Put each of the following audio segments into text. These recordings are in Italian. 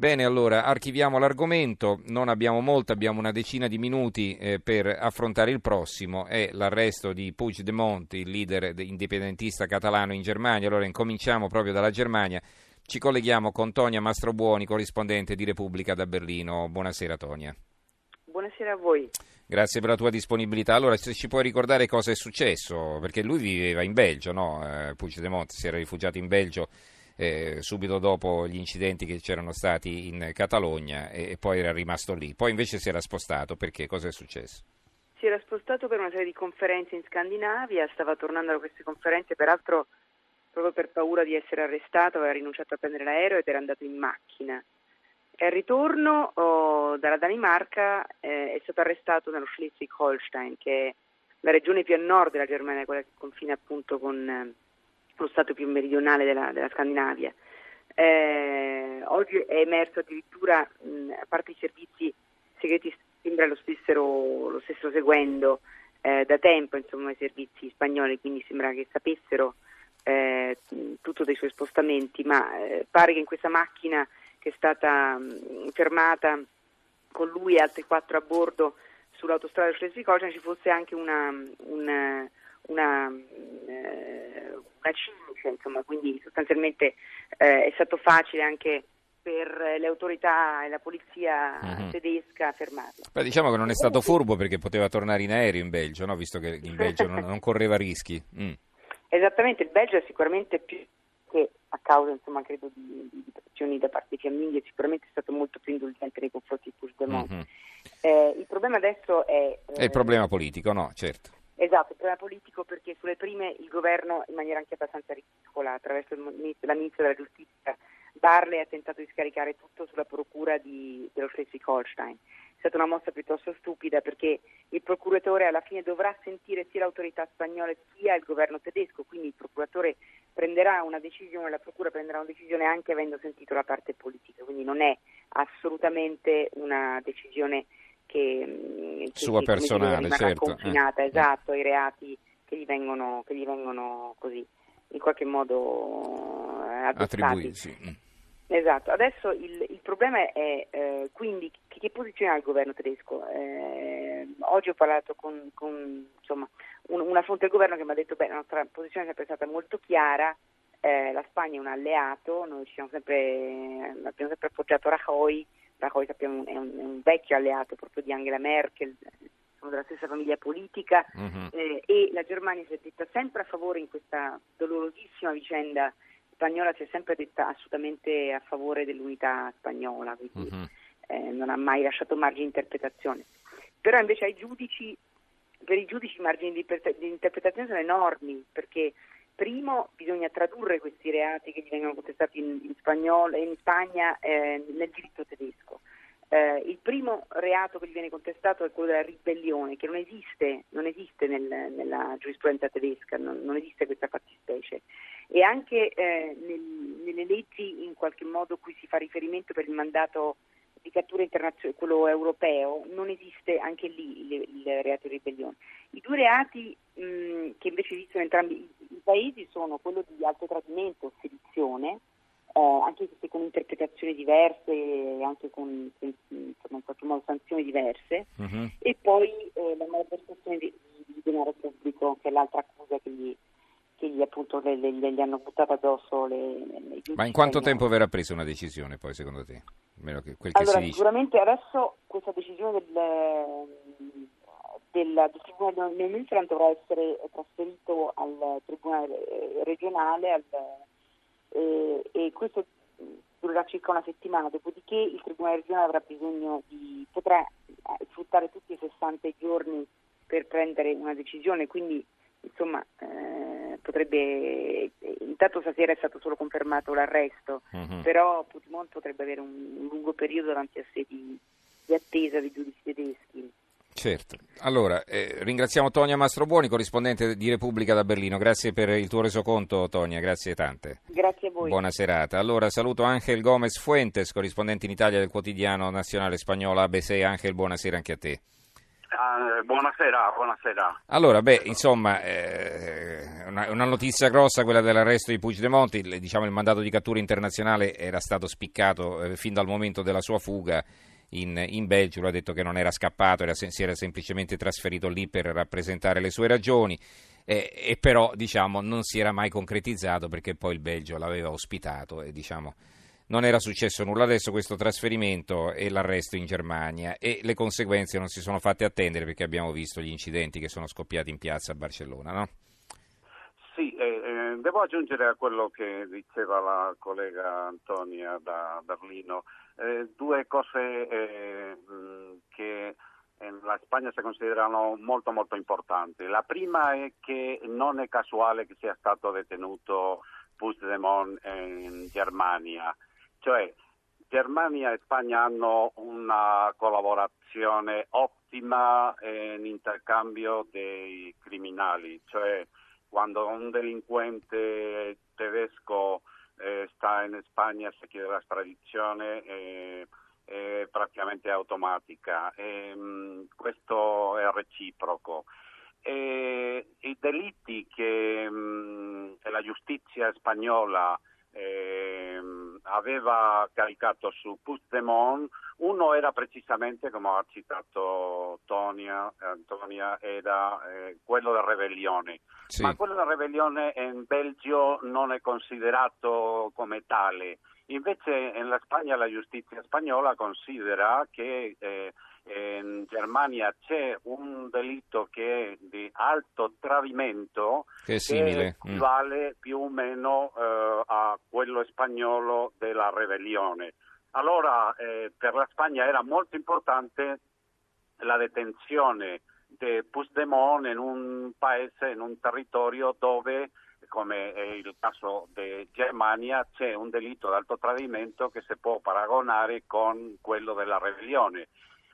Bene, allora archiviamo l'argomento, non abbiamo molto, abbiamo una decina di minuti eh, per affrontare il prossimo, è l'arresto di Puigdemont, il leader indipendentista catalano in Germania. Allora incominciamo proprio dalla Germania, ci colleghiamo con Tonia Mastrobuoni, corrispondente di Repubblica da Berlino. Buonasera Tonia. Buonasera a voi. Grazie per la tua disponibilità. Allora, se ci puoi ricordare cosa è successo, perché lui viveva in Belgio, no? Eh, Puigdemont si era rifugiato in Belgio eh, subito dopo gli incidenti che c'erano stati in Catalogna e, e, poi era rimasto lì. Poi invece si era spostato, perché? Cosa è successo? Si era spostato per una serie di conferenze in Scandinavia, stava tornando da queste conferenze, peraltro proprio per paura di essere arrestato aveva rinunciato a prendere l'aereo ed era andato in macchina. E al ritorno oh, dalla Danimarca eh, è stato arrestato nello Schleswig-Holstein, che è la regione più a nord della Germania, quella che confina appunto con... Lo stato più meridionale della, della Scandinavia. Eh, oggi è emerso addirittura, mh, a parte i servizi segreti, sembra lo stessero, lo stessero seguendo eh, da tempo insomma, i servizi spagnoli, quindi sembra che sapessero eh, tutto dei suoi spostamenti, ma eh, pare che in questa macchina che è stata mh, fermata con lui e altri quattro a bordo sull'autostrada Schleswig-Holstein ci fosse anche una, una, una eh, una cimice, insomma, quindi sostanzialmente eh, è stato facile anche per le autorità e la polizia mm-hmm. tedesca fermarlo. Beh, diciamo che non è stato furbo perché poteva tornare in aereo in Belgio, no? visto che in Belgio non, non correva rischi. Mm. Esattamente, il Belgio è sicuramente più che a causa insomma, credo di, di pressioni da parte di Fiamminghi è sicuramente stato molto più indulgente nei confronti di Puigdemont. Mm-hmm. Eh, il problema adesso è... Eh, è il problema politico, no? Certo. Esatto, il problema politico perché sulle prime il governo in maniera anche abbastanza ridicola attraverso la ministra della giustizia Barley ha tentato di scaricare tutto sulla procura di, dello Schleswig-Holstein. È stata una mossa piuttosto stupida perché il procuratore alla fine dovrà sentire sia l'autorità spagnola sia il governo tedesco, quindi il procuratore prenderà una decisione, la procura prenderà una decisione anche avendo sentito la parte politica, quindi non è assolutamente una decisione che, mm, che sua personale, certo. confinata, eh. esatto, ai reati che gli vengono, che gli vengono così in qualche modo eh, attribuiti. Sì. Mm. Esatto, adesso il, il problema è eh, quindi che, che, posizione ha il governo tedesco? Eh, oggi ho parlato con, con insomma, un, una fonte del governo che mi ha detto che la nostra posizione è sempre stata molto chiara, eh, la Spagna è un alleato, noi sempre, abbiamo sempre appoggiato Rajoy, Rajoy sappiamo è un, è un, vecchio alleato proprio di Angela Merkel, sono della stessa famiglia politica uh-huh. eh, e la Germania si è detta sempre a favore in questa dolorosissima vicenda spagnola, si è sempre detta assolutamente a favore dell'unità spagnola, quindi uh-huh. eh, non ha mai lasciato margine di interpretazione. Però invece ai giudici, per i giudici i margini di, di interpretazione sono enormi perché Primo, bisogna tradurre questi reati che gli vengono contestati in, in, spagnolo, in Spagna eh, nel diritto tedesco. Eh, il primo reato che gli viene contestato è quello della ribellione, che non esiste, non esiste nel, nella giurisprudenza tedesca, non, non, esiste questa fattispecie. E anche eh, nel, nelle leggi in qualche modo cui si fa riferimento per il mandato di cattura internazionale, quello europeo, non esiste anche lì il, il reato di ribellione. I due reati mh, che invece esistono entrambi paesi sono quello di alto tradimento, sedizione, eh, anche se con interpretazioni diverse e anche con insomma, in qualche modo sanzioni diverse, uh-huh. e poi eh, la malversazione di, di denaro pubblico, che è l'altra accusa che gli che gli, appunto, le, le, gli hanno buttato addosso le, le Ma in quanto tempo verrà presa una decisione poi secondo te? Che, quel che allora, sicuramente adesso questa decisione del, del, del Tribunale del Münster dovrà essere trasferito al Tribunale regionale al, e, e questo durerà circa una settimana, dopodiché il Tribunale regionale avrà bisogno di, potrà sfruttare tutti i 60 giorni per prendere una decisione, quindi insomma eh, potrebbe intanto stasera è stato solo confermato l'arresto uh-huh. però Puigdemont potrebbe avere un, un, lungo periodo davanti a sé di, di attesa dei giudici tedeschi Certo. Allora, eh, ringraziamo Tonia Mastrobuoni, corrispondente di Repubblica da Berlino. Grazie per il tuo resoconto, Tonia, grazie tante. Grazie a voi. Buona serata. Allora, saluto Angel Gomez Fuentes, corrispondente in Italia del quotidiano nazionale spagnolo ABC. Angel, buonasera anche a te. Uh, buonasera, buonasera. Allora, beh, insomma, eh, una, una, notizia grossa quella dell'arresto di Puigdemont, il, diciamo il mandato di cattura internazionale era stato spiccato eh, fin dal momento della sua fuga in, in Belgio, lui ha detto che non era scappato, era, si era semplicemente trasferito lì per rappresentare le sue ragioni eh, e però diciamo, non si era mai concretizzato perché poi il Belgio l'aveva ospitato e diciamo non era successo nulla. Adesso questo trasferimento e l'arresto in Germania e le conseguenze non si sono fatte attendere perché abbiamo visto gli incidenti che sono scoppiati in piazza a Barcellona, no? Eh, eh, devo aggiungere a quello che diceva la collega Antonia da Berlino. Eh, due cose eh, che la Spagna si considerano molto molto importanti. La prima è che non è casuale che sia stato detenuto Puigdemont in Germania. Cioè, Germania e Spagna hanno una collaborazione ottima in interscambio dei criminali, cioè quando un delinquente tedesco eh, sta in Spagna si chiede l'estradizione eh, è praticamente automatica e, mh, mm, questo è reciproco. E, I delitti che mh, mm, la giustizia spagnola eh, aveva caricato su Puigdemont, uno era precisamente, come ha citato Tonia, Antonia, era eh, quello della ribellione, sì. ma quello della ribellione in Belgio non è considerato come tale, invece in Spagna la giustizia spagnola considera che eh, in Germania c'è un delitto che è di alto tradimento che, è simile. che equivale mm. più o meno eh, a quello spagnolo della ribellione. Allora eh, per la Spagna era molto importante la detenzione di Puigdemont in un paese, in un territorio dove come è il caso di Germania, c'è un delitto d'alto tradimento che si può paragonare con quello della ribellione.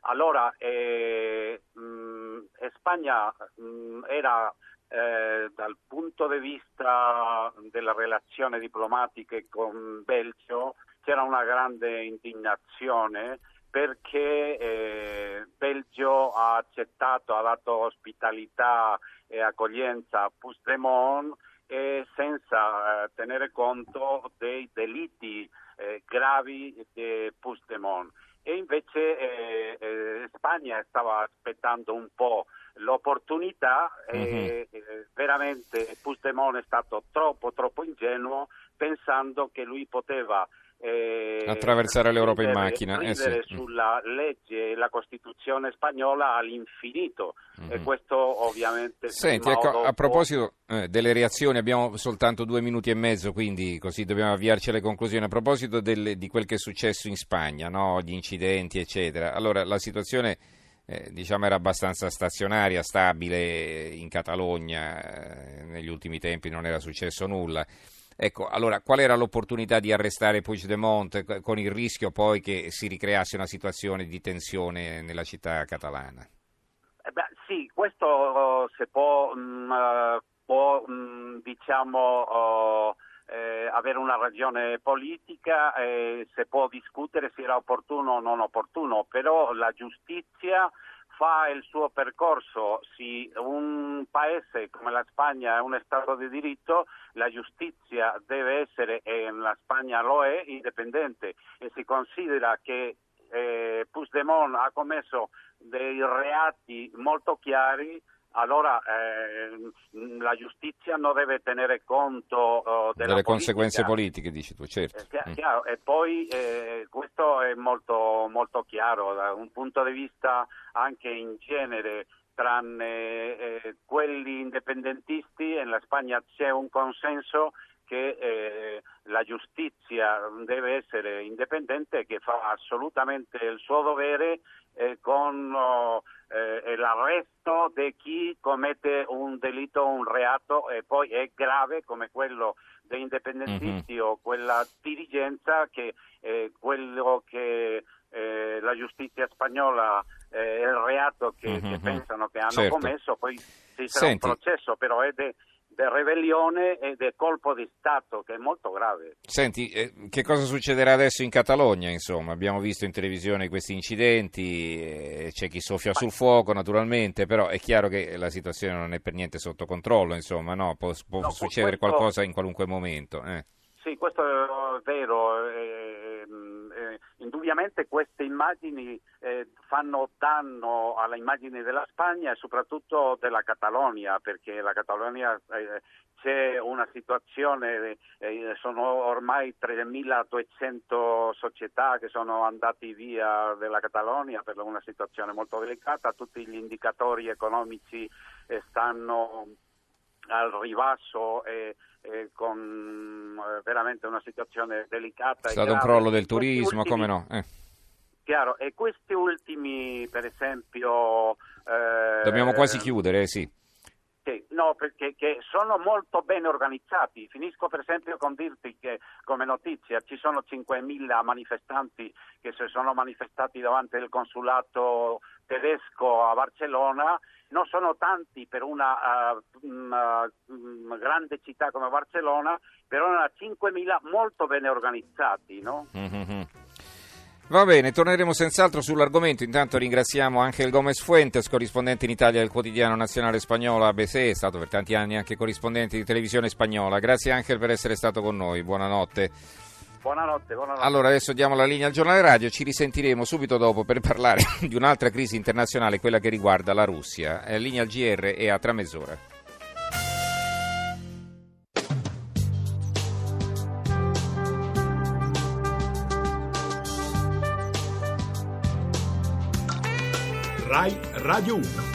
Allora, eh, mh, mm, Spagna mh, mm, era eh, dal punto di vista della relazione diplomatica con Belgio c'era una grande indignazione perché eh, Belgio ha accettato, ha dato ospitalità e accoglienza a Puigdemont e senza eh, tenere conto dei delitti eh, gravi di Puigdemont e invece eh, eh, Spagna stava aspettando un po' l'opportunità e mm-hmm. eh, veramente Puigdemont è stato troppo troppo ingenuo pensando che lui poteva eh, attraversare l'Europa in macchina eh sì. sulla legge e la Costituzione spagnola all'infinito mm-hmm. e questo ovviamente Senti, ecco, a proposito eh, delle reazioni abbiamo soltanto due minuti e mezzo quindi così dobbiamo avviarci alle conclusioni a proposito del, di quel che è successo in Spagna no? gli incidenti eccetera allora la situazione eh, diciamo era abbastanza stazionaria, stabile in Catalogna, eh, negli ultimi tempi non era successo nulla. Ecco, allora qual era l'opportunità di arrestare Puigdemont con il rischio poi che si ricreasse una situazione di tensione nella città catalana? Eh beh, sì, questo uh, se può, um, può um, diciamo, uh, eh, avere una ragione politica, eh, se può discutere se era opportuno o non opportuno, però la giustizia fa il suo percorso, sì, un paese come la Spagna è un Stato di diritto, la giustizia deve essere, e la Spagna lo è, indipendente. E si considera che eh, Puigdemont ha commesso dei reati molto chiari, allora eh, la giustizia non deve tenere conto uh, delle politica. conseguenze politiche, dici tu, certo. Eh, chiaro, mm. E poi eh, questo è molto, molto, chiaro da un punto di vista anche in genere, tranne eh, quelli indipendentisti, nella Spagna c'è un consenso che eh, la giustizia deve essere indipendente che fa assolutamente il suo dovere eh, con oh, eh, l'arresto di chi commette un delitto, un reato e poi è grave come quello dei indipendentisti mm-hmm. o quella dirigenza che eh, quello che eh, la giustizia spagnola è il reato che, mm-hmm. che pensano che hanno certo. commesso, poi ci sarà Senti. un processo, però è de, del ribellione e del colpo di Stato che è molto grave. Senti, eh, che cosa succederà adesso in Catalogna? Insomma, abbiamo visto in televisione questi incidenti, eh, c'è chi soffia sul fuoco naturalmente, però è chiaro che la situazione non è per niente sotto controllo, insomma, no? può, può no, succedere questo... qualcosa in qualunque momento. Eh. Sì, questo è vero. Indubbiamente queste immagini eh, fanno danno alle immagini della Spagna e soprattutto della Catalogna, perché la Catalogna eh, c'è una situazione, eh, sono ormai 3.200 società che sono andati via dalla Catalogna per una situazione molto delicata, tutti gli indicatori economici eh, stanno al ribasso e, e con eh, veramente una situazione delicata. È stato un crollo del turismo, ultimi, come no? Eh. Chiaro, e questi ultimi, per esempio... Eh, Dobbiamo quasi chiudere, sì. Sì, no, perché sono molto ben organizzati. Finisco per esempio con dirti che come notizia ci sono 5.000 manifestanti che si sono manifestati davanti al consulato tedesco a Barcellona. Non sono tanti per una, uh, una, una grande città come Barcellona, però erano 5.000 molto ben organizzati. No? Mm-hmm. Va bene, torneremo senz'altro sull'argomento. Intanto ringraziamo anche il Gomez Fuentes, corrispondente in Italia del quotidiano nazionale spagnolo ABC, è stato per tanti anni anche corrispondente di televisione spagnola. Grazie anche per essere stato con noi. Buonanotte. Buonanotte, buonanotte. Allora, adesso diamo la linea al giornale radio, ci risentiremo subito dopo per parlare di un'altra crisi internazionale, quella che riguarda la Russia. La linea al GR è a tra mezz'ora. RAI Radio 1.